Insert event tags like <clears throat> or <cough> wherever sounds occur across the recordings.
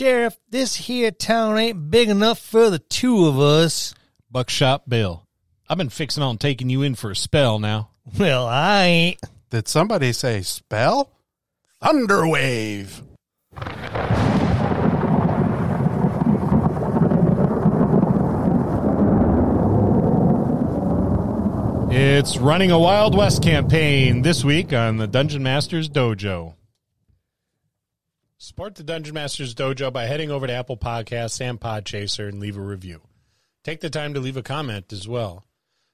Sheriff, this here town ain't big enough for the two of us. Buckshot Bill. I've been fixing on taking you in for a spell now. Well, I ain't. Did somebody say spell? Thunderwave. It's running a Wild West campaign this week on the Dungeon Masters Dojo. Support the Dungeon Masters Dojo by heading over to Apple Podcasts and Podchaser and leave a review. Take the time to leave a comment as well.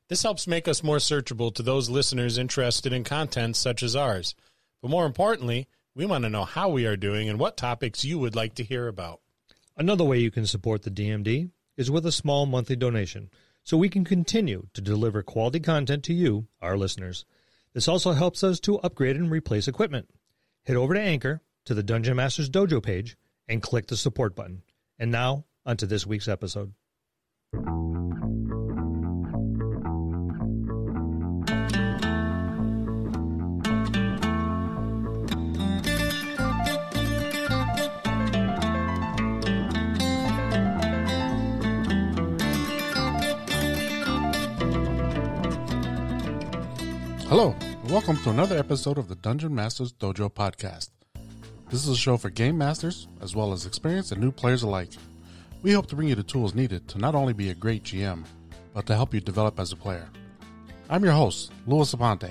This helps make us more searchable to those listeners interested in content such as ours. But more importantly, we want to know how we are doing and what topics you would like to hear about. Another way you can support the DMD is with a small monthly donation so we can continue to deliver quality content to you, our listeners. This also helps us to upgrade and replace equipment. Head over to Anchor to the Dungeon Masters Dojo page and click the support button. And now, onto this week's episode. Hello, and welcome to another episode of the Dungeon Masters Dojo podcast. This is a show for game masters as well as experienced and new players alike. We hope to bring you the tools needed to not only be a great GM, but to help you develop as a player. I'm your host, Louis Aponte.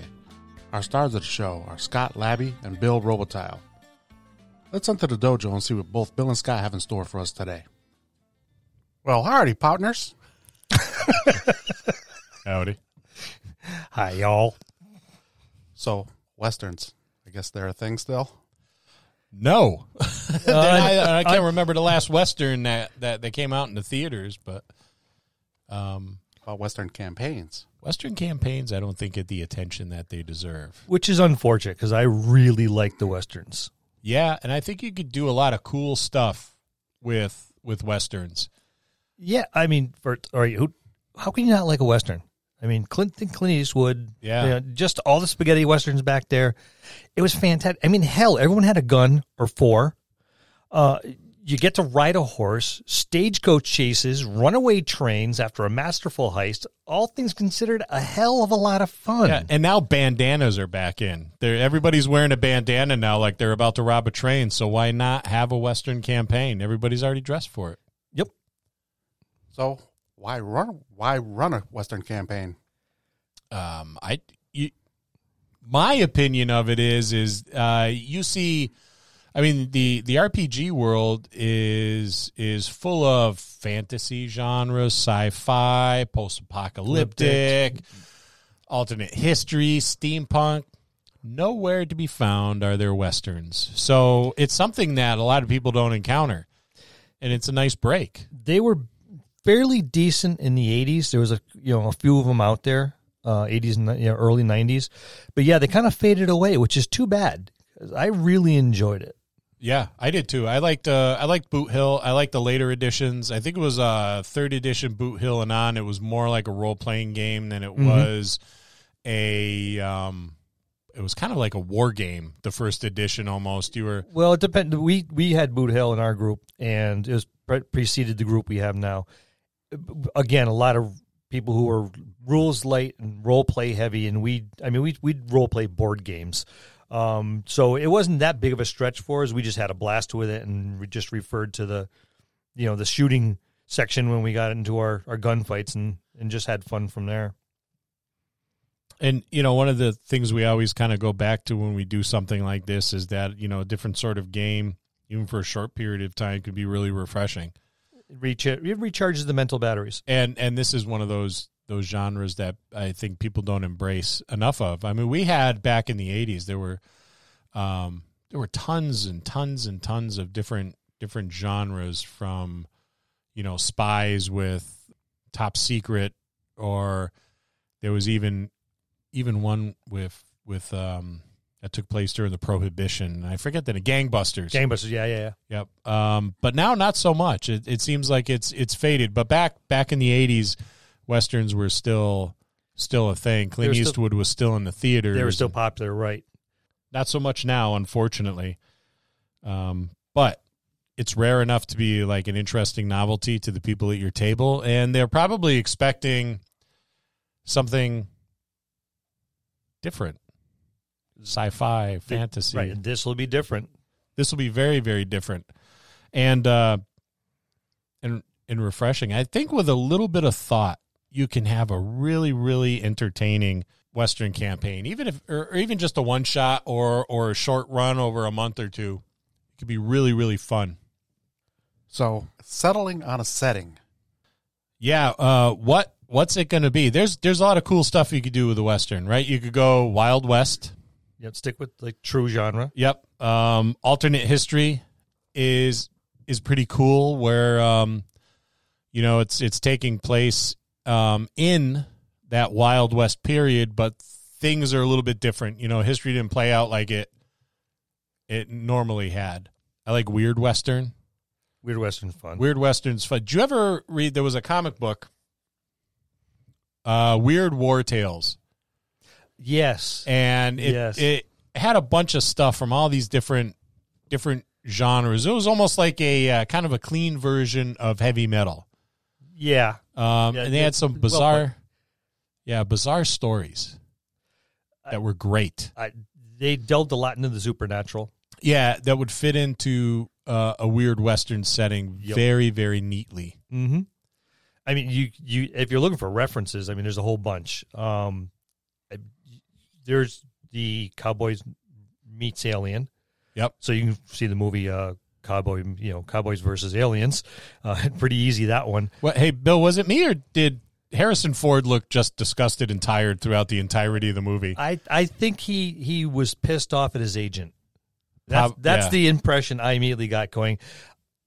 Our stars of the show are Scott Labby and Bill Robotile. Let's enter the dojo and see what both Bill and Scott have in store for us today. Well, howdy, partners. <laughs> Howdy. Hi, y'all. So, westerns. I guess they're a thing still. No. <laughs> I, I can't remember the last Western that, that, that came out in the theaters, but um, About western campaigns. Western campaigns, I don't think get the attention that they deserve. Which is unfortunate because I really like the westerns. Yeah, and I think you could do a lot of cool stuff with with westerns. Yeah, I mean, for all right, who? How can you not like a western? I mean, Clint, Clint Eastwood. Yeah. you know, just all the spaghetti westerns back there. It was fantastic. I mean, hell, everyone had a gun or four. Uh, you get to ride a horse, stagecoach chases, runaway trains after a masterful heist. All things considered, a hell of a lot of fun. Yeah, and now bandanas are back in. They're, everybody's wearing a bandana now, like they're about to rob a train. So why not have a Western campaign? Everybody's already dressed for it. Yep. So, why run? Why run a western campaign? um, I, you, my opinion of it is, is uh, you see, I mean, the the RPG world is is full of fantasy genres, sci-fi, post-apocalyptic, alternate history, steampunk. Nowhere to be found are there westerns. So it's something that a lot of people don't encounter, and it's a nice break. they were fairly decent in the 80s there was a you know a few of them out there uh 80s and you know, early 90s but yeah they kind of faded away which is too bad. i really enjoyed it Yeah, I did too. I liked uh, I liked Boot Hill. I liked the later editions. I think it was uh, third edition Boot Hill and on. It was more like a role playing game than it was a. Um, it was kind of like a war game. The first edition almost. You were well it depended we we had boot hill in our group and it was pre- preceded the group we have now again a lot of people who are rules light and role play heavy and we i mean we we'd role play board games. Um, so it wasn't that big of a stretch for us. We just had a blast with it and we just referred to the you know the shooting section when we got into our our gunfights and and just had fun from there. And you know, one of the things we always kind of go back to when we do something like this is that you know a different sort of game, even for a short period of time, could be really refreshing. Reach it recharges the mental batteries And and this is one of those those genres that I think people don't embrace enough of. I mean, we had back in the '80s there were um, there were tons and tons and tons of different different genres from you know spies with top secret or there was even even one with with um that took place during the prohibition i forget the gangbusters gangbusters yeah yeah yeah Yep. Um, but now not so much. It, it seems like it's it's faded. But back back in the eighties, westerns were still still a thing. Clint still- Eastwood was still in the theaters. they were still popular right not so much now, unfortunately. Um, but it's rare enough to be like an interesting novelty to the people at your table, and they're probably expecting something different, sci-fi, fantasy. Right. This will be different. This will be very, very different, and uh, and and refreshing. I think with a little bit of thought, you can have a really, really entertaining Western campaign, even if, or, or even just a one shot or or a short run over a month or two. It could be really, really fun. So settling on a setting. Yeah. Uh, what what's it going to be? There's there's a lot of cool stuff you could do with the western, right? You could go Wild West. Yep. Stick with like true genre. Yep. Um, alternate history is is pretty cool, where um, you know it's it's taking place um, in that Wild West period, but things are a little bit different. You know, history didn't play out like it it normally had. I like weird western. Weird Western fun. Weird Western's fun. Did you ever read? There was a comic book, uh, Weird War Tales, Yes. and it Yes. it had a bunch of stuff from all these different different genres. It was almost like a uh, kind of a clean version of heavy metal. Yeah. Um, Yeah, and they had some well bizarre, yeah, bizarre stories that were great. I, they delved a lot into the supernatural. Yeah, that would fit into uh, a weird Western setting Yep. very, very neatly. Mm-hmm. I mean, you you if you're looking for references, I mean, there's a whole bunch. Um, there's the Cowboys meets Alien. Yep. So you can see the movie uh, Cowboy, you know, Cowboys versus Aliens. Uh, <laughs> pretty easy that one. What? Hey, Bill, was it me or did Harrison Ford look just disgusted and tired throughout the entirety of the movie? I I think he he was pissed off at his agent. That's Prob- that's yeah. the impression I immediately got going.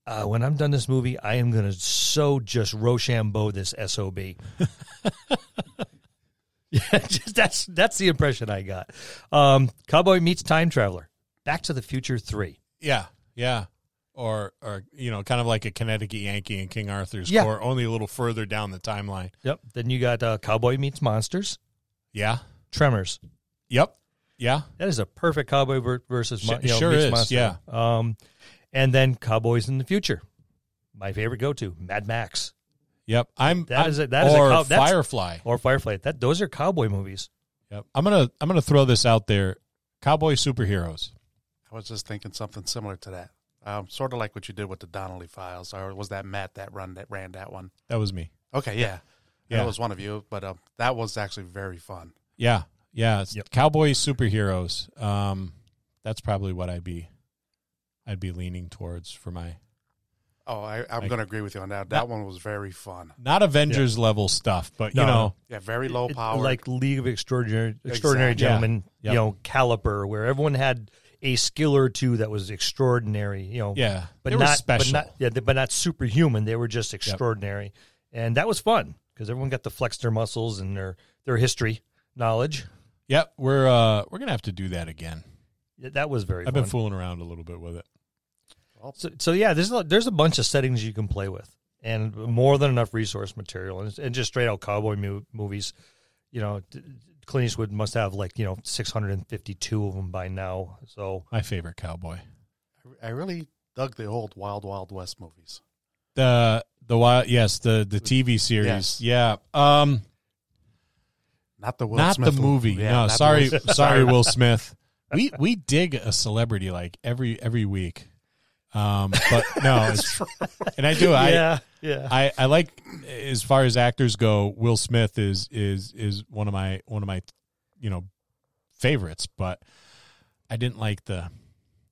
Uh, when I'm done this movie, I am gonna so just Rochambeau this sob. <laughs> <laughs> yeah, just that's that's the impression I got. Um, Cowboy meets time traveler. Back to the Future Three. Yeah, yeah. Or, or you know, kind of like a Connecticut Yankee in King Arthur's Yeah. Court, only a little further down the timeline. Yep. Then you got uh, Cowboy meets monsters. Yeah. Tremors. Yep. Yeah. That is a perfect Cowboy versus Sh- you know, sure meets is, monster. yeah. Um, and then Cowboys in the Future. My favorite go to Mad Max. Yep. I'm That I'm- is a- that is a or cow- that's- Firefly. or Firefly. That those are cowboy movies. Yep. I'm gonna I'm gonna throw this out there. Cowboy superheroes. I was just thinking something similar to that. Um, sort of like what you did with the Donnelly Files, or was that Matt that run that ran that one? That was me. Okay, yeah, Yeah. that was one of you, but um, that was actually very fun. Yeah. Yeah. Yep. Cowboy superheroes. Um, that's probably what I'd be I'd be leaning towards for my Oh, I, I'm I- going to agree with you on that. That one was very fun. not Avengers level stuff, but you know, Yeah, very low power. like League of Extraordinary Extraordinary Exactly. Gentlemen, Yeah. you know, Caliper, where everyone had a skill or two that was extraordinary. You know, yeah, but they not were special. But not, yeah, but not superhuman. They were just extraordinary, and that was fun because everyone got to flex their muscles and their their history knowledge. Yep, we're uh we're gonna have to do that again. Yeah, That was very. I've fun. been fooling around a little bit with it. So, so yeah, there's a, there's a bunch of settings you can play with, and more than enough resource material, and, and just straight out cowboy mu- movies. You know, d- Clint Eastwood must have like you know 652 of them by now. So My favorite cowboy. I really dug the old Wild Wild West movies. The the wild yes the the TV series Yes. yeah um Not the Will not Smith the movie Yeah, no sorry Will- sorry <laughs> Will Smith we we dig a celebrity like every every week um but no <laughs> it's, and I do I yeah, yeah. I, I like as far as actors go, Will Smith is is is one of my one of my you know favorites, but I didn't like the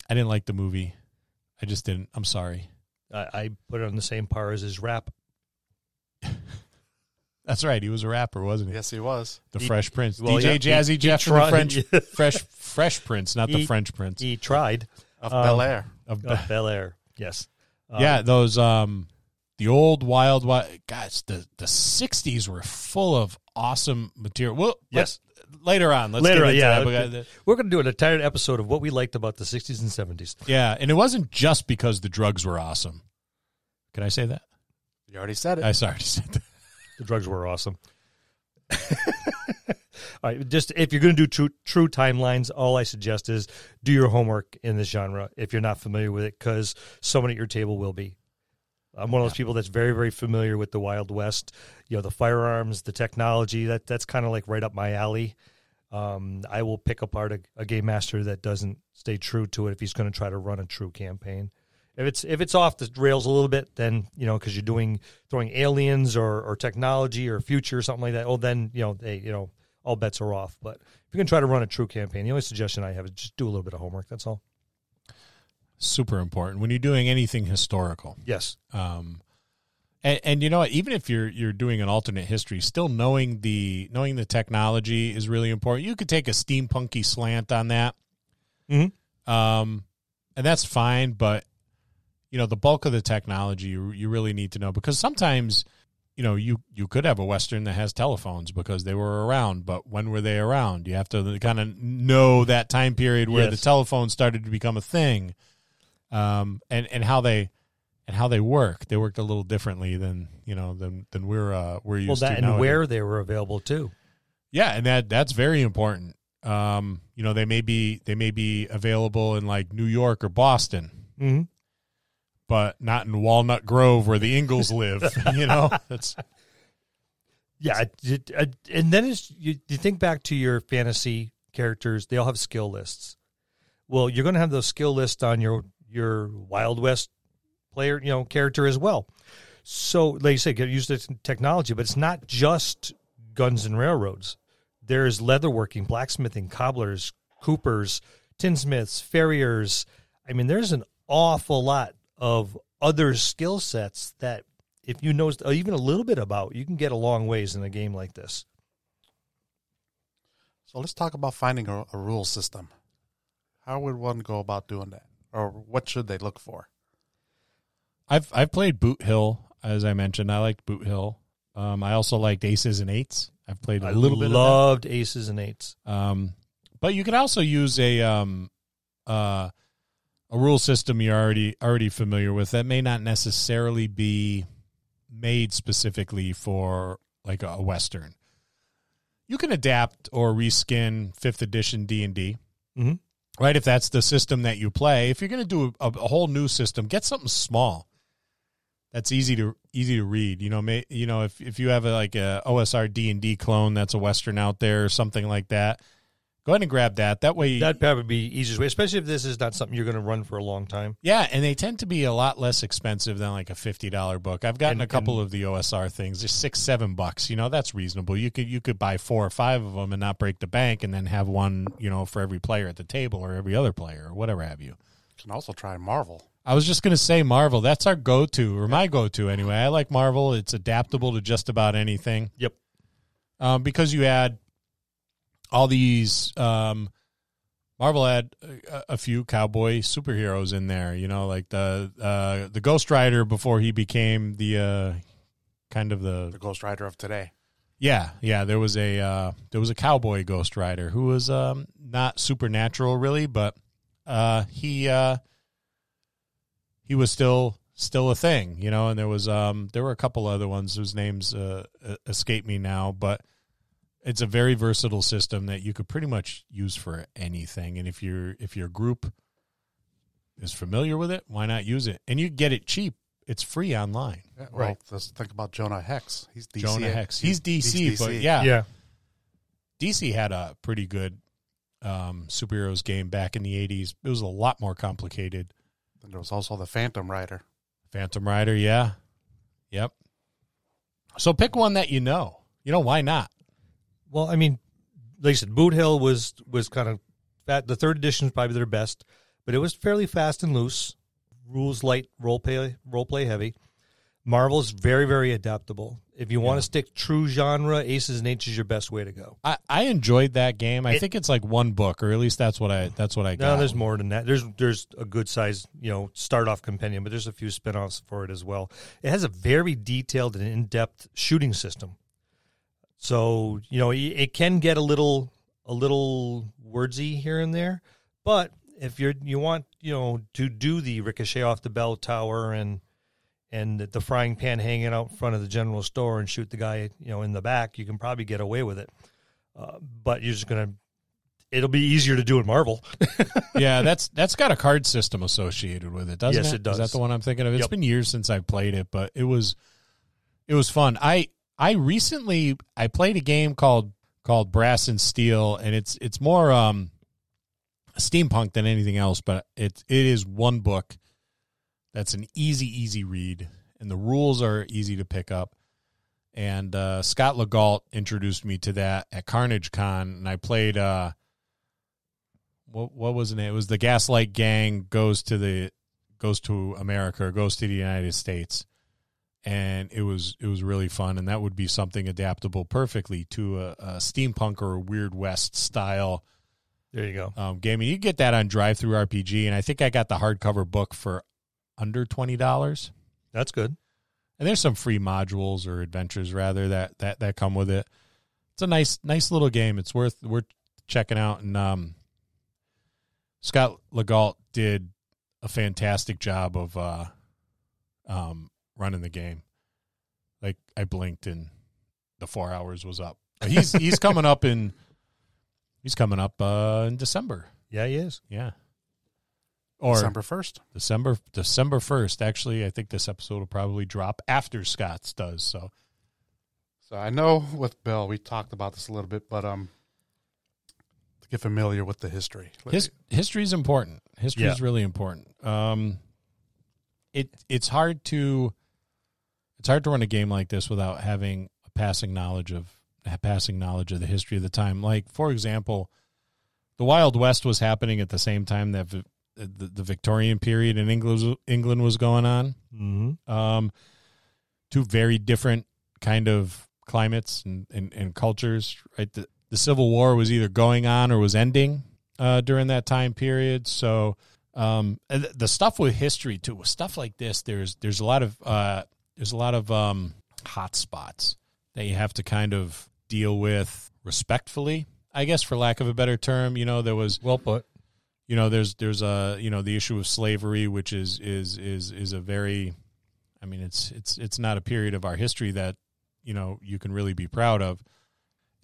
I didn't like the movie. I just didn't. I'm sorry. I, I put it on the same par as his rap. <laughs> That's right. He was a rapper, wasn't he? Yes, he was. The He- Fresh Prince, well, DJ yeah, he- Jazzy he Jeff, and the tried- French <laughs> Fresh Fresh Prince, not the French Prince He tried. Of Um, Bel Air. of Of Bel Air. Yes. Um, yeah, those um the old wild wild guys the the 60s were full of awesome material. Well, Yes. later on, let's Later get on, into yeah. that. We got- We're going to do an entire episode of what we liked about the 60s and 70s. Yeah, and it wasn't just because the drugs were awesome. Can I say that? You already said it. I sorry to say that. The drugs were awesome. <laughs> All right, just if you're going to do true true timelines, all I suggest is do your homework in this genre if you're not familiar with it, because someone at your table will be. I'm one of those people that's very, very familiar with the Wild West. You know, the firearms, the technology. That that's kind of like right up my alley. Um, I will pick apart a, a game master that doesn't stay true to it if he's going to try to run a true campaign. If it's if it's off the rails a little bit, then you know because you're doing throwing aliens or, or technology or future or something like that. Oh, then you know they you know all bets are off. But if you're going to try to run a true campaign, the only suggestion I have is just do a little bit of homework. That's all. Super important when you're doing anything historical. Yes. Um, and, and you know what? Even if you're you're doing an alternate history, still knowing the knowing the technology is really important. You could take a steampunky slant on that, Mhm. um, and that's fine. But you know, the bulk of the technology you, you really need to know because sometimes you know you you could have a western that has telephones because they were around, but when were they around? You have to kind of know that time period where the telephone started to become a thing, um, and and how they and how they work. They worked a little differently than you know than than we're uh, we're used to. Well, that to. and where they were available too. Yeah, and that that's very important. Um, you know, they may be they may be available in like New York or Boston, Mm-hmm. But not in Walnut Grove where the Ingalls live. <laughs> <laughs> you know, that's Yeah, it, it, and then it's, you, you think back to your fantasy characters; they all have skill lists. Well, you're going to have those skill lists on your your Wild West player, you know, character as well. So, like you said, get used to technology, but it's not just guns and railroads. There's leatherworking, blacksmithing, cobblers, coopers, tinsmiths, farriers. I mean, there's an awful lot of other skill sets that if you know even a little bit about, you can get a long ways in a game like this. So let's talk about finding a, a rule system. How would one go about doing that? Or what should they look for? I've I've played Boot Hill as I mentioned. I liked Boot Hill. Um, I also liked Aces and Eights. I've played a I little bit of that. loved aces and eights. Um, but you could also use a um, uh, a rule system you're already already familiar with that may not necessarily be made specifically for like a, western. You can adapt or reskin fifth edition D and D, Mhm. right? If that's the system that you play. If you're going to do a, a whole new system, get something small that's easy to easy to read. You know, may, you know if if you have a, like a OSR D and D clone that's a western out there or something like that, go ahead and grab that. That way, That'd probably be the easiest way, especially if this is not something you're going to run for a long time. yeah, and they tend to be a lot less expensive than like a fifty dollar book. I've gotten And- a couple of the OSR things. They're six, seven bucks. You know, that's reasonable. You could you could buy four or five of them and not break the bank, and then have one, you know, for every player at the table or every other player or whatever have you. You can also try Marvel. I was just gonna say Marvel. That's our go to, or my go to anyway. I like Marvel. It's adaptable to just about anything. Yep. Um, because you add all these. Um, Marvel had a, a few cowboy superheroes in there. You know, like the uh, the Ghost Rider before he became the uh, kind of the The Ghost Rider of today. yeah, yeah. There was a uh, there was a cowboy Ghost Rider who was um, not supernatural really, but uh, he uh, he was still still a thing, you know. And there was um, there were a couple other ones whose names uh, escape me now, but it's a very versatile system that you could pretty much use for anything. And if your if your group is familiar with it, why not use it? And you get it cheap. It's free online. Yeah, well, Right. Let's think about Jonah Hex. He's DC. Jonah Hex. He's DC, but DC. yeah, Yeah. DC had a pretty good um, superheroes game back in the 80s. It was a lot more complicated. And there was also the Phantom Rider. Phantom Rider, yeah. Yep. So pick one that you know. You know, why not? Well, I mean, like I said, Boot Hill was was kind of that. The third edition is probably their best, but it was fairly fast and loose. Rules light, role play, role play heavy. Marvel's very very adaptable. If you want to stick true genre, Aces and Eights is your best way to go. I, I enjoyed that game. I It- think it's like one book, or at least that's what I that's what I got. No, there's more than that. There's there's a good size, you know, start off compendium, but there's a few spin-offs for it as well. It has a very detailed and in-depth shooting system. So, you know, it can get a little a little wordsy here and there, but if you're you want, you know, to do the ricochet off the bell tower and and the frying pan hanging out in front of the general store and shoot the guy, you know, in the back, you can probably get away with it. Uh, but you're just gonna. It'll be easier to do in Marvel. <laughs> yeah, that's that's got a card system associated with it, doesn't Yes, it? Yes, it does. Is that the one I'm thinking of? It's Yep. been years since I played it, but it was it was fun. I I recently I played a game called called Brass and Steel, and it's it's more um steampunk than anything else, but it it is one book that's an easy easy read, and the rules are easy to pick up. And uh, Scott Legault introduced me to that at Carnage Con, and I played. Uh, what what was it? It was the Gaslight Gang goes to the goes to America or goes to the United States, and it was it was really fun. And that would be something adaptable perfectly to a, a steampunk or a Weird West style There you go. um, game. And you get that on Drive Through RPG, and I think I got the hardcover book for under twenty dollars. That's good. And there's some free modules or adventures rather that that that come with it. It's a nice nice little game. It's worth worth checking out. And um, Scott Legault did a fantastic job of uh, um, running the game. Like I blinked and the four hours was up. But he's he's coming up in he's coming up uh, in December. Yeah, he is. Yeah. Or December first. December December first. Actually, I think this episode will probably drop after Scott's does. So So I know with Bill, we talked about this a little bit, but um, to get familiar with the history, his history is important. History Yeah. is really important. Um, it it's hard to it's hard to run a game like this without having a passing knowledge of a passing knowledge of the history of the time. Like for example, the Wild West was happening at the same time that the, the Victorian period in England was, England was going on. Mm-hmm. um, two very different kind of climates and, and, and cultures. Right, the, the Civil War was either going on or was ending uh, during that time period. So um, the stuff with history too, with stuff like this, there's there's a lot of uh, there's a lot of um, hot spots that you have to kind of deal with respectfully. I guess, for lack of a better term, you know, there was Well put. you know there's there's a you know the issue of slavery which is is is is a very i mean it's it's it's not a period of our history that you know you can really be proud of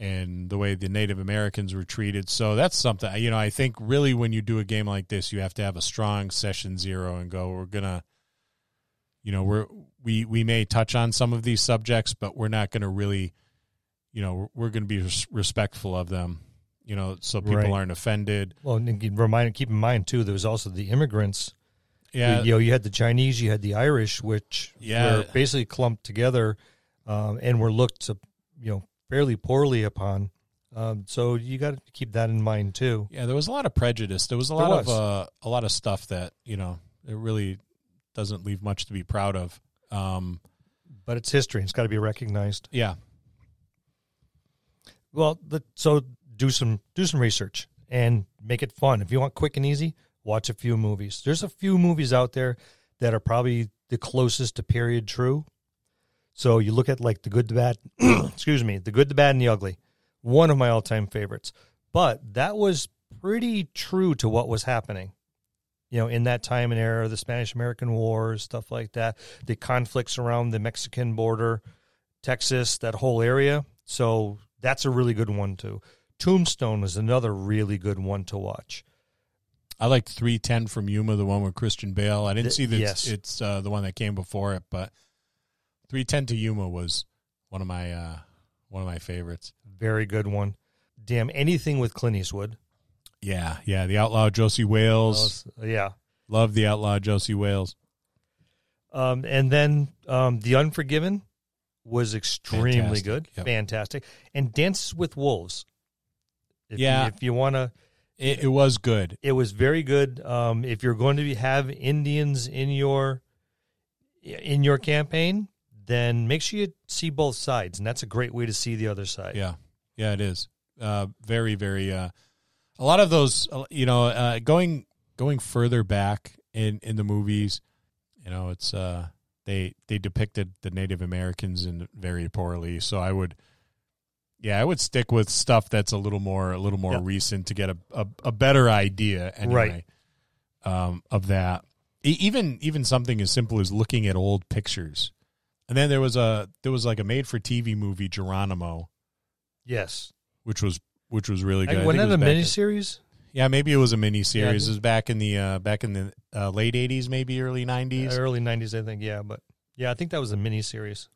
and the way the native americans were treated so that's something you know i think really when you do a game like this you have to have a strong session zero and go we're gonna you know we're we we may touch on some of these subjects but we're not gonna really you know we're, we're gonna be res- respectful of them you know so people Right. aren't offended Well, and remind, keep in mind too, there was also the immigrants. yeah you know, you had the Chinese, you had the Irish, which Yeah. were basically clumped together, um, and were looked to, you know, fairly poorly upon. Um, so you got to keep that in mind too. Yeah, there was a lot of prejudice. There was a There lot of uh, a lot of stuff that you know it really doesn't leave much to be proud of. Um, But it's history; it's got to be recognized. yeah, Well, the, so do some do some research and make it fun. If you want quick and easy, watch a few movies. There's a few movies out there that are probably the closest to period true. So you look at like the good, the bad, <clears throat> excuse me, the good, the bad, and the ugly. One of my all time favorites. But that was pretty true to what was happening. You know, in that time and era, the Spanish American Wars, stuff like that, the conflicts around the Mexican border, Texas, that whole area. So that's a really good one too. Tombstone is another really good one to watch. I liked three ten from Yuma, the one with Christian Bale. I didn't see that yes. it's uh, the one that came before it, but three ten to Yuma was one of my uh, one of my favorites. Very good one. Damn, anything with Clint Eastwood. Yeah, yeah, the outlaw Josey Wales. yeah. Love the outlaw Josey Wales. Um, and then um, The Unforgiven was extremely Fantastic. good. Yep. Fantastic. And Dances with Wolves. If Yeah. You, if you want to, It, it was good. it was very good. Um, if you're going to be, have Indians in your in your campaign, then make sure you see both sides, and that's a great way to see the other side. Yeah, yeah, it is. Uh, very, very. Uh, a lot of those, you know, uh, going going further back in in the movies, you know, it's uh, they they depicted the Native Americans in very poorly. So I would, yeah, I would stick with stuff that's a little more a little more Yeah. recent to get a, a a better idea anyway, um, of that. Even even something as simple as looking at old pictures. And then there was a there was like a made for TV movie Geronimo, Yes. which was which was really good. I Wasn't think that a it was in- miniseries? Yeah, maybe it was a mini series. Yeah. it was back in the uh, back in the uh, late '80s, maybe early '90s. Early '90s, I think. Yeah, but yeah, I think that was a miniseries.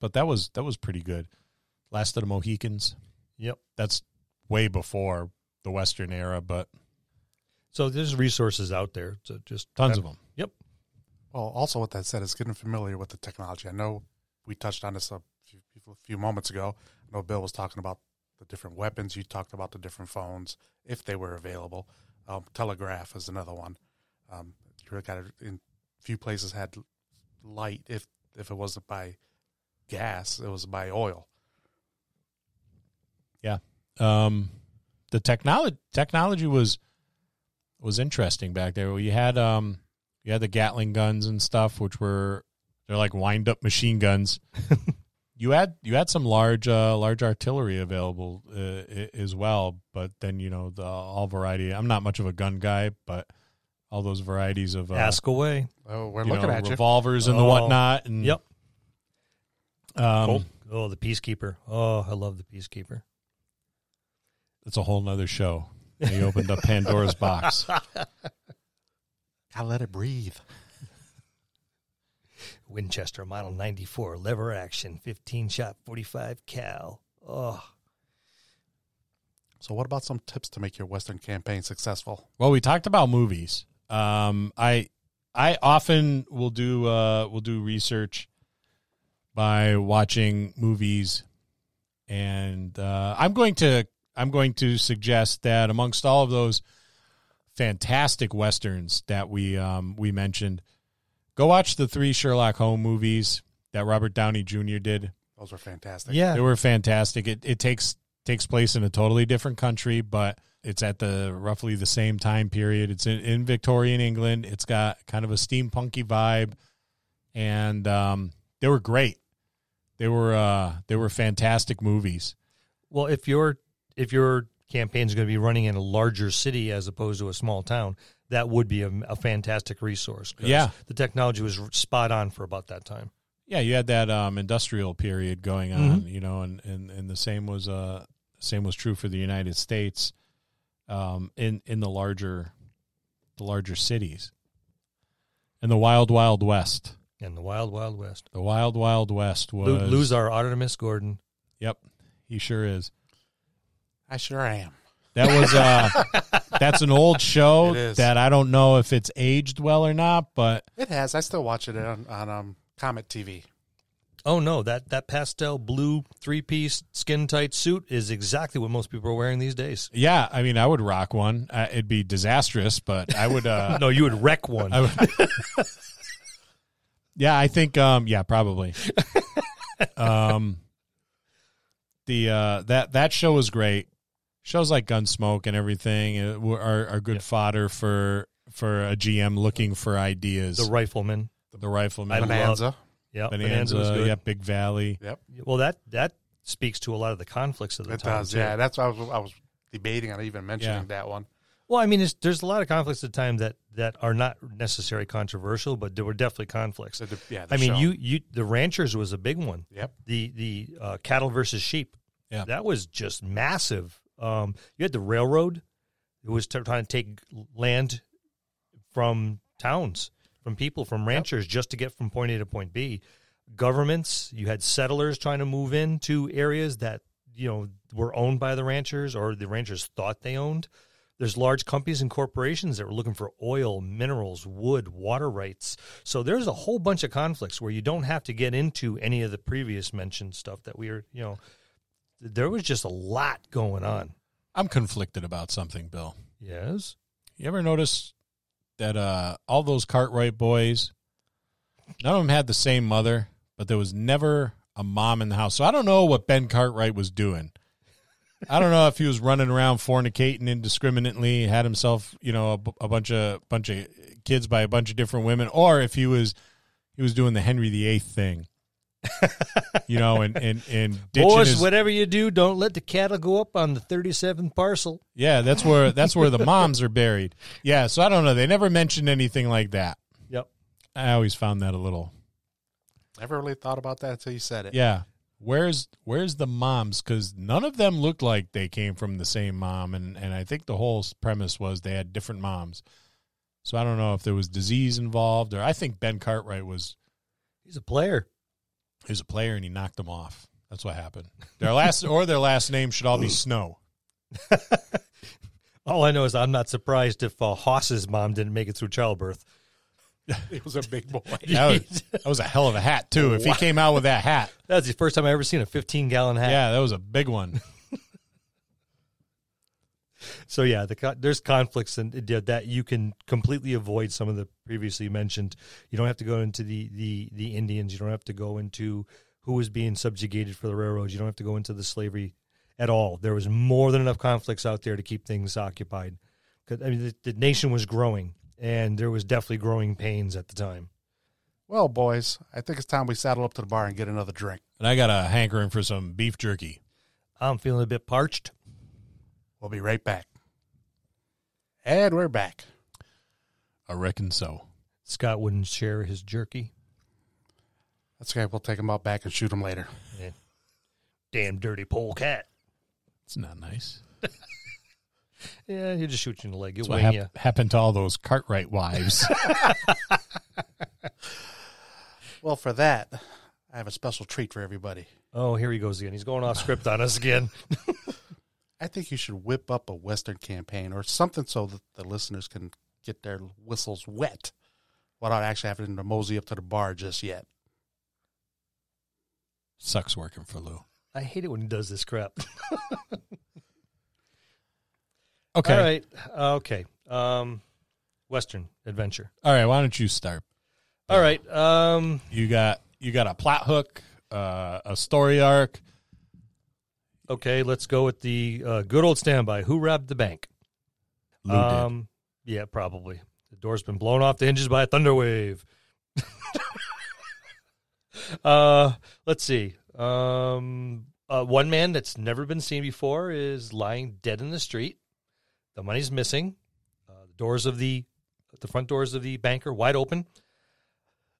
But that was that was pretty good. Last of the Mohicans. Yep. That's way before the Western era, but So there's resources out there. So just tons of them. Yep. Well, also with that said, it's getting familiar with the technology. I know we touched on this a few, a few moments ago. I know Bill was talking about the different weapons. You talked about the different phones if they were available. Um, telegraph is another one. Um, you got in few places had light. If if it wasn't by gas, it was by oil. Yeah, um, the technology technology was was interesting back there. You had um, you had the Gatling guns and stuff, which were they're like wind up machine guns. <laughs> you had you had some large uh, large artillery available uh, as well, but then you know the all variety. I'm not much of a gun guy, but all those varieties of uh, ask away. Oh, we're looking know, at you. revolvers and the Oh, whatnot. And Yep. um, Oh, the Peacekeeper. Oh, I love the Peacekeeper. That's a whole nother show. He opened up Pandora's box. <laughs> Gotta let it breathe. Winchester Model 94 lever action, 15 shot, 45 cal. Oh, So, what about some tips to make your Western campaign successful? Well, we talked about movies. Um, I I often will do uh, will do research by watching movies, and uh, I'm going to I'm going to suggest that amongst all of those fantastic westerns that we um, we mentioned, go watch the three Sherlock Holmes movies that Robert Downey Jr. did. Those were fantastic. yeah. They were fantastic. It it takes takes place in a totally different country, but it's at the roughly the same time period. It's in, in Victorian England. It's got kind of a steampunky vibe, and um, they were great. They were uh, they were fantastic movies. Well, if your if your campaign is going to be running in a larger city as opposed to a small town, that would be a, a fantastic resource. Yeah. the technology was spot on for about that time. Yeah, you had that um, industrial period going on, you know, and, and, and the same was uh same was true for the United States, um, in in the larger the larger cities, and the wild wild west. And the Wild Wild West. The Wild Wild West was Lo- Lose our Artemis Gordon. Yep, he sure is. I sure am. That was uh <laughs> that's an old show It is. that I don't know if it's aged well or not, but It has. I still watch it on, on um, Comet TV. Oh no, that that pastel blue three piece skin tight suit is exactly what most people are wearing these days. yeah, I mean, I would rock one. Uh, it'd be disastrous, but I would. Uh, <laughs> No, you would wreck one. I would. <laughs> yeah, I think. Um, yeah, probably. <laughs> um, the uh, that that show was great. Shows like Gunsmoke and everything uh, are are good fodder for for a GM looking for ideas. the rifleman. the rifleman, I Bonanza. Yeah, Bonanza, was good. yeah, Big Valley. Yep. Well, that that speaks to a lot of the conflicts of the It time. does. Yeah, that's why I was, I was debating on even mentioning Yeah. that one. Well, I mean, it's, there's a lot of conflicts at the time that that are not necessarily controversial, but there were definitely conflicts. So the, yeah, the I mean, show. you you the ranchers was a big one. Yep. The the uh, cattle versus sheep. Yeah. that was just massive. Um, you had the railroad. It was t- trying to take land from towns, from people, from ranchers, just to get from point A to point B. Governments. You had settlers trying to move into areas that you know were owned by the ranchers or the ranchers thought they owned. There's large companies and corporations that were looking for oil, minerals, wood, water rights. So there's a whole bunch of conflicts where you don't have to get into any of the previous mentioned stuff that we are, you know, there was just a lot going on. I'm conflicted about something, Bill. Yes. You ever notice that uh, all those Cartwright boys, none of them had the same mother, but there was never a mom in the house. So I don't know what Ben Cartwright was doing. I don't know if he was running around fornicating indiscriminately, had himself, you know, a, a bunch of bunch of kids by a bunch of different women, or if he was he was doing the Henry VIII thing, <laughs> you know, and and and ditching Boys, his, whatever you do, don't let the cattle go up on the 37th parcel. yeah, that's where <laughs> that's where the moms are buried. Yeah, so I don't know. They never mentioned anything like that. Yep, I always found that a little Never really thought about that until you said it. yeah. Where's where's the moms? Because none of them looked like they came from the same mom, and and I think the whole premise was they had different moms. So I don't know if there was disease involved, or I think Ben Cartwright was He's a player. He was a player and he knocked them off. That's what happened. Their last or their last name should all be Snow. <laughs> All I know is I'm not surprised if uh, Hoss's mom didn't make it through childbirth. <laughs> It was a big boy. <laughs> That was, that was a hell of a hat too. If he came out with that hat, That's the first time I ever seen a 15 gallon hat. yeah, that was a big one. So yeah, the there's conflicts and that you can completely avoid some of the previously mentioned. You don't have to go into the the the Indians. You don't have to go into who was being subjugated for the railroads. You don't have to go into the slavery at all. There was more than enough conflicts out there to keep things occupied. 'Cause, I mean, the, the nation was growing, and there was definitely growing pains at the time. Well, boys, I think it's time we saddle up to the bar and get another drink. And I got a hankering for some beef jerky. I'm feeling a bit parched. We'll be right back. And we're back. I reckon so. Scott wouldn't share his jerky. That's okay. We'll take him out back and shoot him later. Damn dirty polecat. It's not nice. <laughs> Yeah, he'll just shoot you in the leg. He'll what wing hap- you. happened to all those Cartwright wives. <laughs> Well, for that, I have a special treat for everybody. Oh, here he goes again. He's going off script on us again. <laughs> I think you should whip up a Western campaign or something so that the listeners can get their whistles wet without actually having to mosey up to the bar just yet. Sucks working for Lou. I hate it when he does this crap. <laughs> Okay. All right. Uh, okay. Um, Western adventure. All right. Why don't you start? All right. Um, You got you got a plot hook, uh, a story arc. Okay. Let's go with the uh, good old standby. Who robbed the bank? Lou did. um, yeah, probably. The door's been blown off the hinges by a thunder wave. <laughs> uh, let's see. Um, uh, one man that's never been seen before is lying dead in the street. The money's missing. Uh, the doors of the the front doors of the bank are wide open.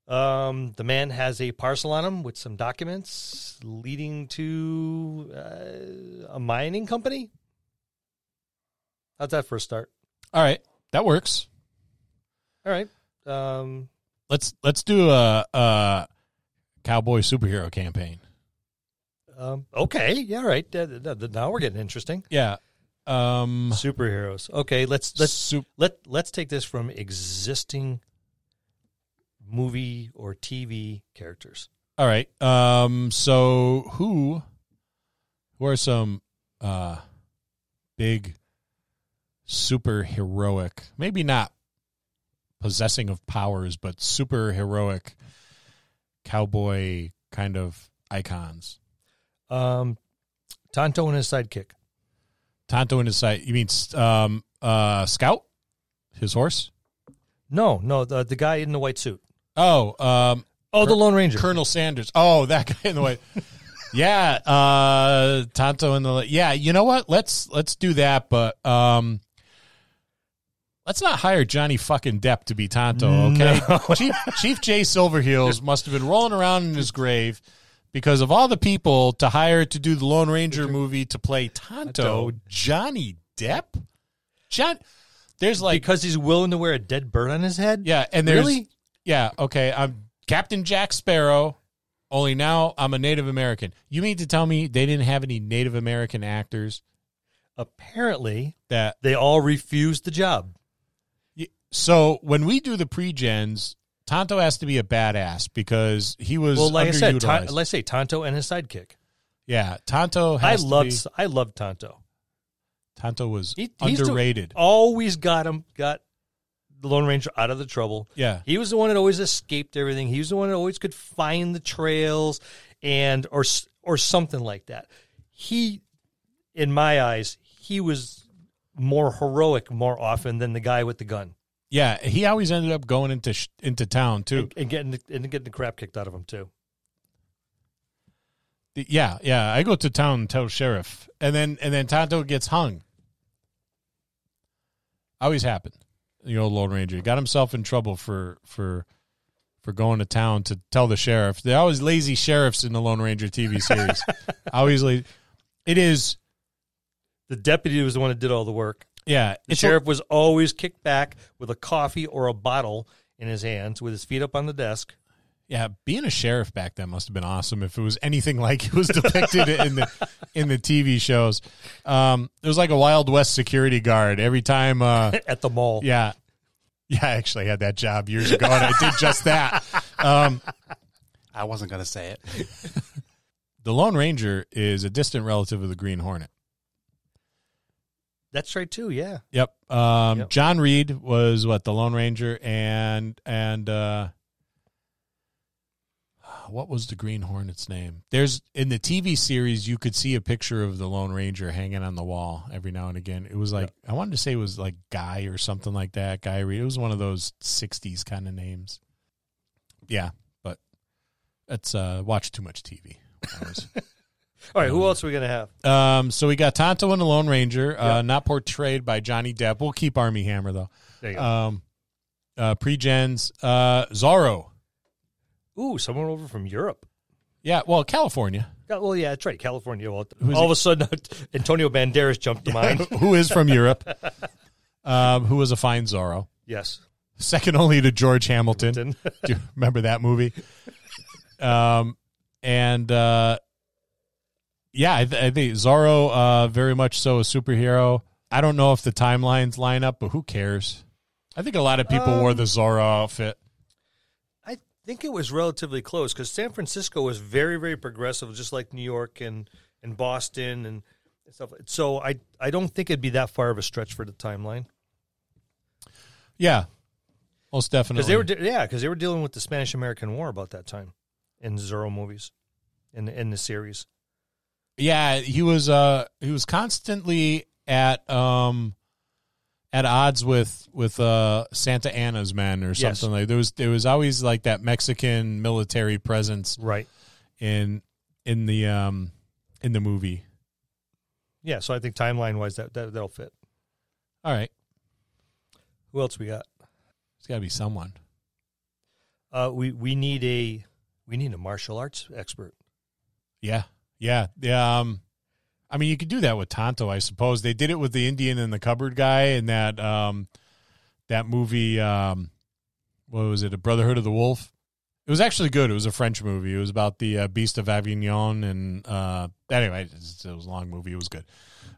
Um, the man has a parcel on him with some documents leading to uh, a mining company. How's that for a start? All right, that works. All right. Um, Let's let's do a, a cowboy superhero campaign. um, okay. Yeah. All right. Now we're getting interesting. Yeah. Um. Superheroes. Okay. Let's let's sup- let let's take this from existing movie or TV characters. all right. Um. So who who are some uh big super heroic? Maybe not possessing of powers, but super heroic cowboy kind of icons. Um, Tonto and his sidekick. Tonto in his side. You mean um uh Scout? His horse? No, no, the the guy in the white suit. Oh, um Oh, the Lone Ranger. Colonel Sanders. Oh, that guy in the white. <laughs> yeah, uh Tonto in the Yeah, you know what? Let's let's do that, but um Let's not hire Johnny fucking Depp to be Tonto, okay? <laughs> Chief Chief Jay Silverheels must have been rolling around in his grave because of all the people to hire to do the Lone Ranger movie to play Tonto, Johnny Depp? John There's like because he's willing to wear a dead bird on his head. yeah, and there's Really? Yeah, okay. I'm Captain Jack Sparrow. Only now I'm a Native American. You mean to tell me they didn't have any Native American actors Apparently, that they all refused the job. so when we do the pre-gens, Tonto has to be a badass because he was Well, like I said, underutilized. Let's say Tonto and his sidekick. yeah, Tonto I has to loved be- I loved Tonto. Tonto was He- underrated. Always got him got the Lone Ranger out of the trouble. yeah. He was the one that always escaped everything. He was the one that always could find the trails and or or something like that. He, in my eyes, he was more heroic more often than the guy with the gun Yeah, he always ended up going into sh- into town too. and, and getting the, and getting the crap kicked out of him too. Yeah, yeah. I go to town and tell sheriff, and then and then Tonto gets hung. Always happened. The old Lone Ranger got himself in trouble for for for going to town to tell the sheriff. They're always lazy sheriffs in the Lone Ranger TV <laughs> series. always It is, The deputy was the one that did all the work. yeah. The sheriff was always kicked back with a coffee or a bottle in his hands, with his feet up on the desk. Yeah, being a sheriff back then must have been awesome if it was anything <laughs> like it was depicted in the in the TV shows. Um, it was like a Wild West security guard every time. Uh, <laughs> at the mall. yeah, yeah, I actually had that job years ago, and I did just that. Um, I wasn't going to say it. <laughs> the Lone Ranger is a distant relative of the Green Hornet. That's right too. Yeah. Yep. Um, Yep. John Reid was what the Lone Ranger, and and uh, what was the Green Hornet's name? There's in the TV series you could see a picture of the Lone Ranger hanging on the wall every now and again. It was like I wanted to say it was like Guy or something like that. Guy Reed. It was one of those '60s kind of names. Yeah, but that's uh, watch too much TV. <laughs> All right. Who else are we gonna have? um, so we got Tonto and the Lone Ranger, uh, not portrayed by Johnny Depp. We'll keep Armie Hammer though. There you go. Um, uh, pre-gens, uh, Zorro. Ooh, someone over from Europe. Yeah, well, California. Yeah, well, yeah, that's right. California. Well, Who's all of a sudden, <laughs> Antonio Banderas jumped to mind. <laughs> who is from Europe, <laughs> um, who was a fine Zorro. yes. Second only to George Hamilton. Didn't- Do you remember that movie? Um, and uh, yeah, I, th- I think Zorro, uh, very much so a superhero. I don't know if the timelines line up, but who cares? I think a lot of people wore the Zorro outfit. I think it was relatively close because San Francisco was very, very progressive, just like New York and, and Boston and stuff. So I I don't think it'd be that far of a stretch for the timeline Yeah, most definitely. because they were de- yeah because they were dealing with the Spanish American War about that time in Zorro movies in the, in the series. Yeah, he was uh he was constantly at um at odds with with uh Santa Anna's men or Yes. something like there was there was always like that Mexican military presence Right. in in the um in the movie. Yeah. So I think timeline wise that, that that'll fit. All right. Who else we got? It's got to be someone. Uh, we we need a we need a martial arts expert. Yeah. Yeah. Yeah, um I mean you could do that with Tonto, I suppose. They did it with the Indian in the cupboard guy in that um that movie um what was it? A Brotherhood of the Wolf. It was actually good. It was a French movie. It was about the uh, Beast of Avignon, and uh, anyway, it was, a long movie. It was good.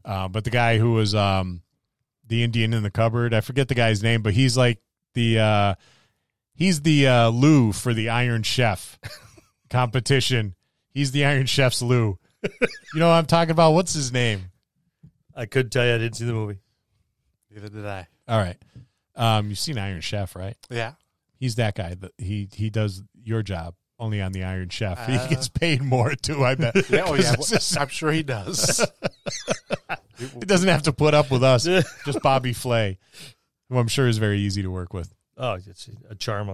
Uh, but the guy who was um, the Indian in the cupboard, I forget the guy's name, but he's like the uh, he's the uh, Lou for the Iron Chef <laughs> competition. He's the Iron Chef's Lou. <laughs> you know what I'm talking about? What's his name? I couldn't tell you I didn't see the movie. Neither did I. All right, um, you've seen Iron Chef, right? Yeah. He's that guy. That he he does your job only on the Iron Chef. Uh, he gets paid more too. I bet. <laughs> Yeah, oh, yeah. <laughs> 'Cause it's- I'm sure he does. He doesn't have to put up with us. just Bobby Flay, who I'm sure is very easy to work with. Oh, it's a charm.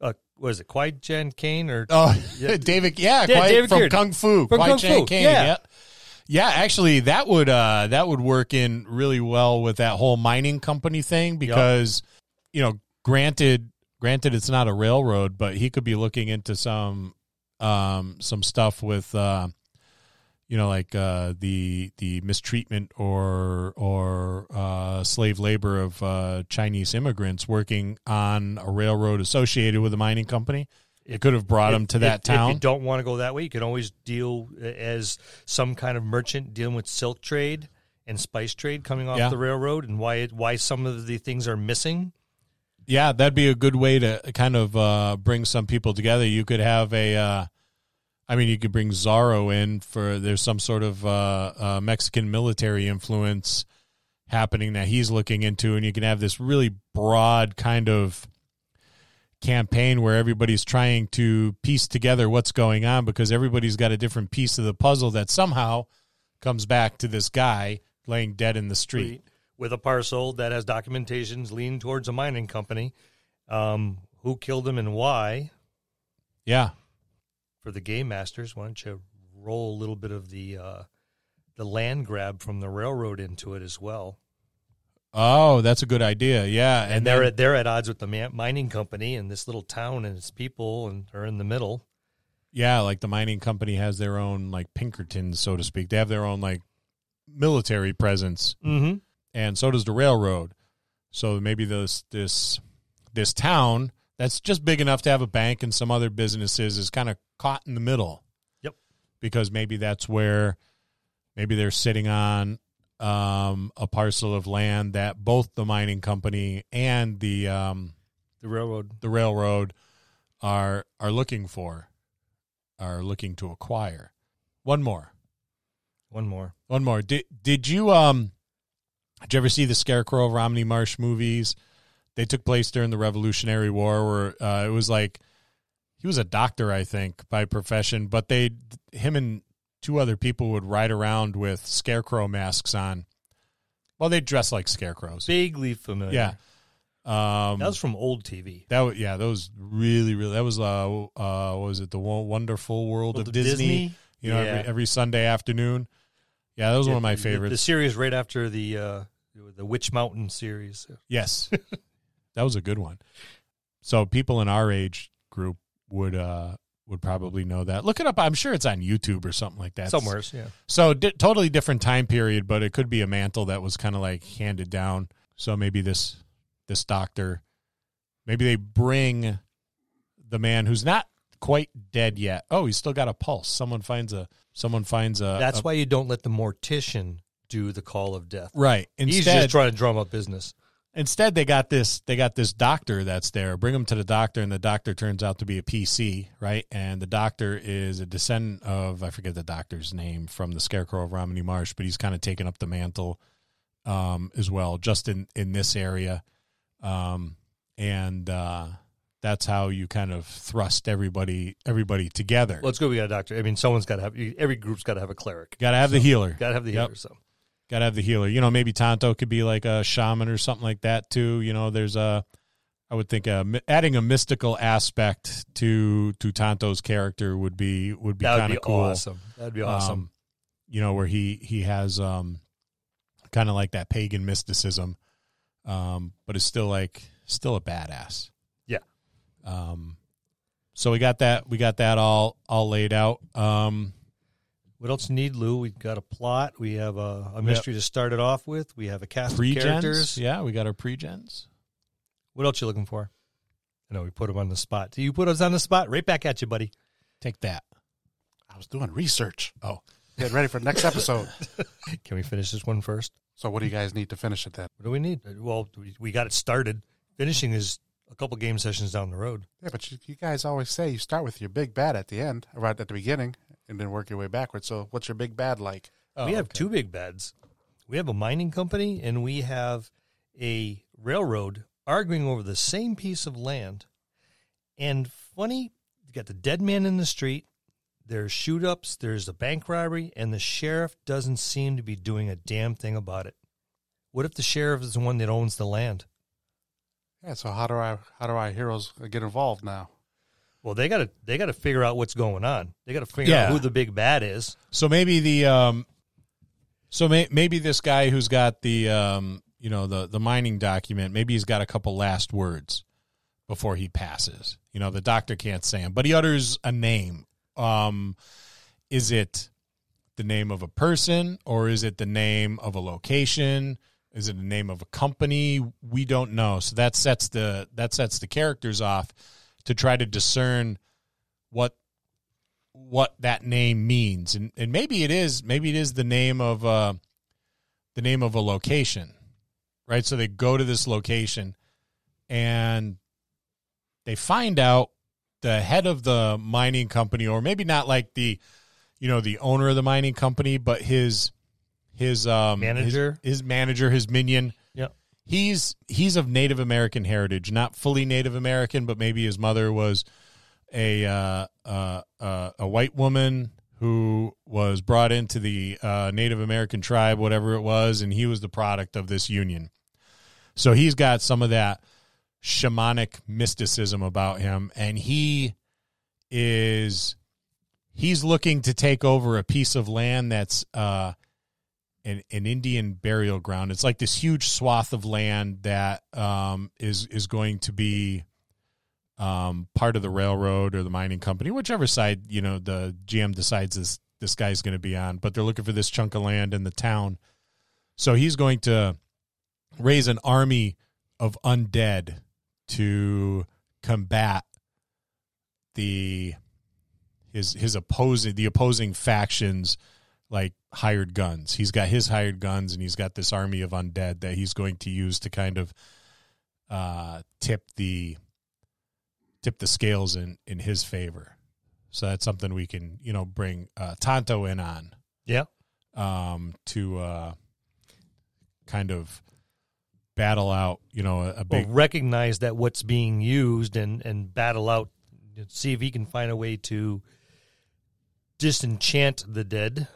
Uh, what is it? Kwai Jen Caine or Oh, Yeah. <laughs> David, yeah, Yeah, quite David from. Kung Fu, From Kwai Kung Chang Fu, Caine, yeah. yeah. yeah, Actually, that would uh, that would work in really well with that whole mining company thing because you know, granted, granted, it's not a railroad, but he could be looking into some um, some stuff with. Uh, you know, like uh, the the mistreatment or or uh, slave labor of uh, Chinese immigrants working on a railroad associated with a mining company. It could have brought them to If- that town. If you don't want to go that way, you can always deal as some kind of merchant dealing with silk trade and spice trade coming off Yeah. the railroad, and why it, why some of the things are missing. Yeah, that'd be a good way to kind of uh, bring some people together. You could have a, uh, I mean, you could bring Zorro in for there's some sort of uh, uh, Mexican military influence happening that he's looking into, and you can have this really broad kind of campaign where everybody's trying to piece together what's going on because everybody's got a different piece of the puzzle that somehow comes back to this guy laying dead in the street. with a parcel that has documentations leaning towards a mining company. Um, who killed him and why? Yeah. For the game masters, why don't you roll a little bit of the uh, the land grab from the railroad into it as well? Oh, that's a good idea. Yeah, and, and they're then- at, they're at odds with the mining company and this little town and its people, and are in the middle. Yeah, like the mining company has their own like Pinkertons, so to speak. They have their own like military presence, Mm-hmm. and so does the railroad. So maybe this this this town that's just big enough to have a bank and some other businesses is kind of caught in the middle. Yep. Because maybe that's where maybe they're sitting on um, a parcel of land that both the mining company and the um, The railroad. the railroad are are looking for, are looking to acquire. One more, One more. one more. Did did you um did you ever see the Scarecrow Romney Marsh movies? They took place during the Revolutionary War, where uh, it was like he was a doctor, I think, by profession, but they him and two other people would ride around with scarecrow masks on. Well, they dress like scarecrows. Vaguely familiar. Yeah. Um, That was from old TV. That was yeah, that was really really. That was uh, uh, what was it the Wonderful World World of Disney? Disney? You know, Yeah. every, every Sunday afternoon. Yeah, that was one of my The- the- favorites. The, series right after the uh, the Witch Mountain series. yes, <laughs> that was a good one. So people in our age group would uh would probably know that. Look it up. I'm sure it's on YouTube or something like that. Somewheres, yeah. So di- totally different time period, but it could be a mantle that was kind of like handed down. So maybe this this doctor, maybe they bring the man who's not quite dead yet. Oh, he's still got a pulse. Someone finds a someone finds a. That's a- why you don't let the mortician do the call of death. right. Instead, He's just trying to drum up business. Instead they got this they got this doctor that's there bring him to the doctor and the doctor turns out to be a pc right and the doctor is a descendant of i forget the doctor's name from the scarecrow of romney marsh but he's kind of taken up the mantle um, as well just in in this area um, and uh, that's how you kind of thrust everybody everybody together Well, it's good we got a doctor. I mean, someone's got to have every group's got to have a cleric. got to have the healer Got to have the Yep. healer. So Got to have the healer. You know, maybe Tonto could be like a shaman or something like that too. You know, there's a, I would think a, adding a mystical aspect to to Tonto's character would be would be kind of cool. awesome. That'd be awesome. Um, you know, where he he has um, kind of like that pagan mysticism, um, but is still like still a badass. Yeah. Um, so we got that we got that all all laid out. Um, what else you need, Lou? We've got a plot. We have a, a mystery to start it off with. We have a cast of pre-gens, characters. yeah, we got our pre-gens. What else you looking for? I know we put him on the spot. You put us on the spot. Right back at you, buddy. Take that. I was doing research. Oh. get ready for the next episode. <laughs> Can we finish this one first? so, what do you guys need to finish it then? What do we need? Well, we, we got it started. Finishing is a couple game sessions down the road. Yeah, but you, you guys always say you start with your big bad at the end, right at the beginning, and then work your way backwards. So, what's your big bad like? Oh, we have two big beds. We have a mining company and we have a railroad arguing over the same piece of land. And funny, you got the dead man in the street. There's shoot ups. There's a bank robbery, and the sheriff doesn't seem to be doing a damn thing about it. What if the sheriff is the one that owns the land? Yeah. So, how do I how do our heroes get involved now? Well, they got to they got to figure out what's going on. They got to figure Yeah. out who the big bad is. So maybe the um, so may, maybe this guy who's got the um, you know, the the mining document, maybe he's got a couple last words before he passes. You know, the doctor can't say him, but he utters a name. Um, is it the name of a person or is it the name of a location? Is it the name of a company? We don't know. So that sets the that sets the characters off to try to discern what what that name means and and maybe it is maybe it is the name of uh the name of a location right so they go to this location and they find out the head of the mining company or maybe not like the you know the owner of the mining company but his his um Manager? his, his manager his minion. He's he's of Native American heritage, not fully Native American, but maybe his mother was a uh, uh, uh, a white woman who was brought into the uh, Native American tribe, whatever it was, and he was the product of this union. So he's got some of that shamanic mysticism about him, and he is he's looking to take over a piece of land that's uh, an, an Indian burial ground. It's like this huge swath of land that um, is is going to be um, part of the railroad or the mining company, whichever side you know the GM decides this this guy's going to be on. But they're looking for this chunk of land in the town, so he's going to raise an army of undead to combat the his his opposing the opposing factions like hired guns. He's got his hired guns and he's got this army of undead that he's going to use to kind of uh, tip the tip the scales in in his favor. So that's something we can you know bring uh, Tonto in on Yeah. um, to uh, kind of battle out you know a, a Well, big recognize that what's being used and and battle out. See if he can find a way to disenchant the dead.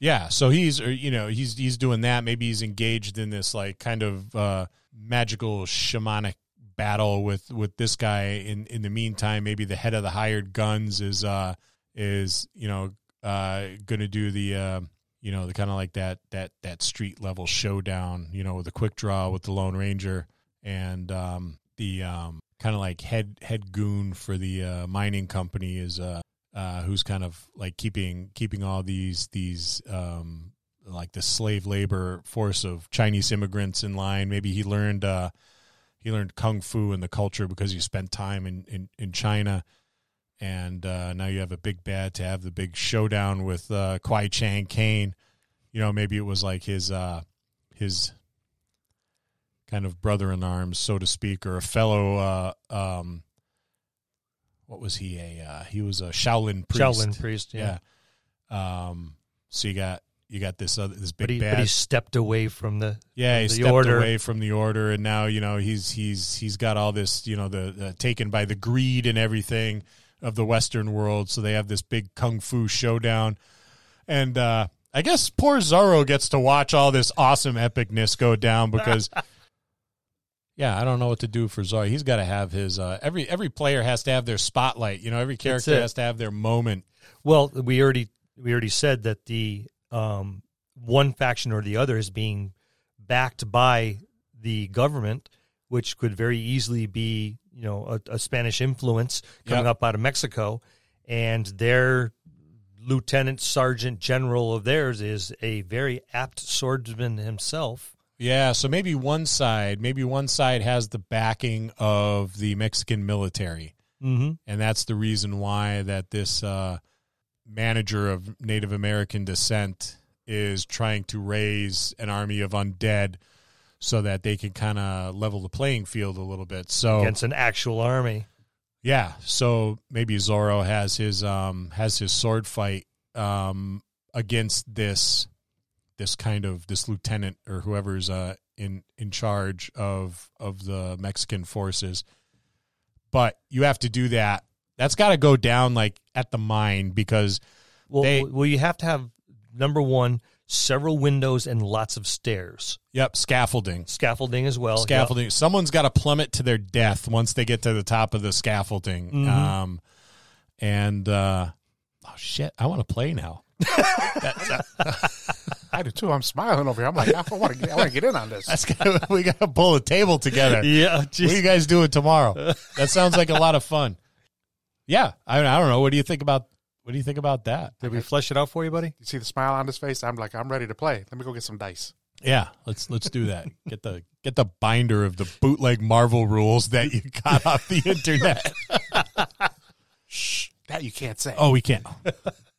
Yeah, so he's you know he's he's doing that. Maybe he's engaged in this like kind of uh, magical shamanic battle with with this guy. In in the meantime, maybe the head of the hired guns is uh is you know uh going to do the uh, you know the kind of like that that that street level showdown. You know with a quick draw with the Lone Ranger and um the um kind of like head head goon for the uh, mining company is uh uh, who's kind of like keeping keeping all these these um, like the slave labor force of Chinese immigrants in line. Maybe he learned uh, he learned kung fu and the culture because he spent time in in, in China, and uh, now you have a big bad to have the big showdown with uh, Kwai Chang Caine. You know, maybe it was like his uh, his kind of brother in arms, so to speak, or a fellow. Uh, um, what was he? A uh, he was a Shaolin priest. Shaolin priest. Yeah. Yeah. Um. So you got you got this other this big But he, bad. but he stepped away from the yeah, he the stepped order. away from the order, and now you know he's he's he's got all this you know the uh, taken by the greed and everything of the Western world. So they have this big kung fu showdown, and uh, I guess poor Zorro gets to watch all this awesome epicness go down because. <laughs> Yeah, I don't know what to do for Zorro. He's got to have his uh, every every player has to have their spotlight. You know, every character has to have their moment. Well, we already we already said that the um, one faction or the other is being backed by the government, which could very easily be you know a, a Spanish influence coming Yep. up out of Mexico, and their lieutenant sergeant general of theirs is a very apt swordsman himself. Yeah, so maybe one side, maybe one side has the backing of the Mexican military, Mm-hmm. and that's the reason why that this uh, manager of Native American descent is trying to raise an army of undead so that they can kind of level the playing field a little bit. So Against an actual army. yeah, so maybe Zorro has his um has his sword fight um against this this kind of this lieutenant or whoever's uh in in charge of of the Mexican forces. But you have to do that. That's got to go down like at the mine because Well, They- well, you have to have number one several windows and lots of stairs, yep, scaffolding. scaffolding as well. Scaffolding. Someone's got to plummet to their death once they get to the top of the scaffolding. Mhm. Um and uh oh shit, I want to play now. <laughs> I do too. I'm smiling over here. I'm like, I want to get, I want to get in on this. That's gotta, we got to pull a table together. <laughs> Yeah, What are you guys doing tomorrow? That sounds like a lot of fun. Yeah, I, I don't know. What do you think about what do you think about that? did we flesh it out for you, buddy? You see the smile on his face? I'm like, I'm ready to play. Let me go get some dice. Yeah, let's let's do that. Get the get the binder of the bootleg Marvel rules that you got off the internet. Shh, <laughs> that you can't say. Oh, we can't.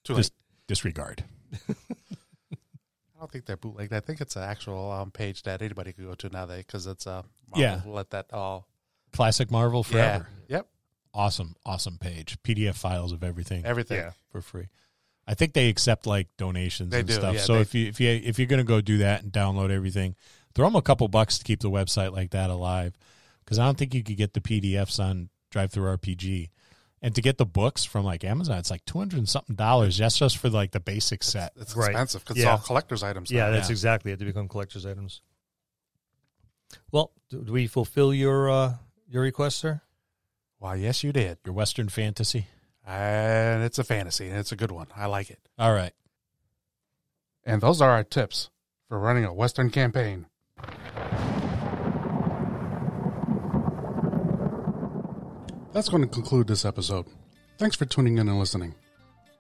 Too Just late. Disregard. <laughs> I don't think they're bootleg. I think it's an actual um, page that anybody could go to now. They because it's uh, Yeah. Let that all. Classic Marvel forever. Yeah. Yep. Awesome, awesome page. PDF files of everything Everything. Yeah. for free. I think they accept like donations They and do, stuff. yeah, so they- if you if you if you're gonna go do that and download everything, throw them a couple bucks to keep the website like that alive. Because I don't think you could get the PDFs on DriveThruRPG, and to get the books from like Amazon, it's like two hundred and something dollars. That's just for like the basic set. It's Right. expensive because Yeah. it's all collector's items. Yeah, now. that's Yeah. exactly it. To become collector's items. Well, do do we fulfill your uh, your request, sir? Why, yes, you did. Your Western fantasy. And it's a fantasy, and it's a good one. I like it. All right. And those are our tips for running a Western campaign. That's going to conclude this episode. Thanks for tuning in and listening.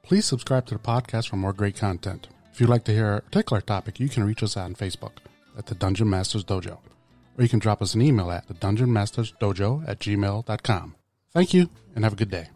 Please subscribe to the podcast for more great content. If you'd like to hear a particular topic, you can reach us on Facebook at the Dungeon Masters Dojo, or you can drop us an email at the Dungeon Masters Dojo at gmail.com. Thank you and have a good day.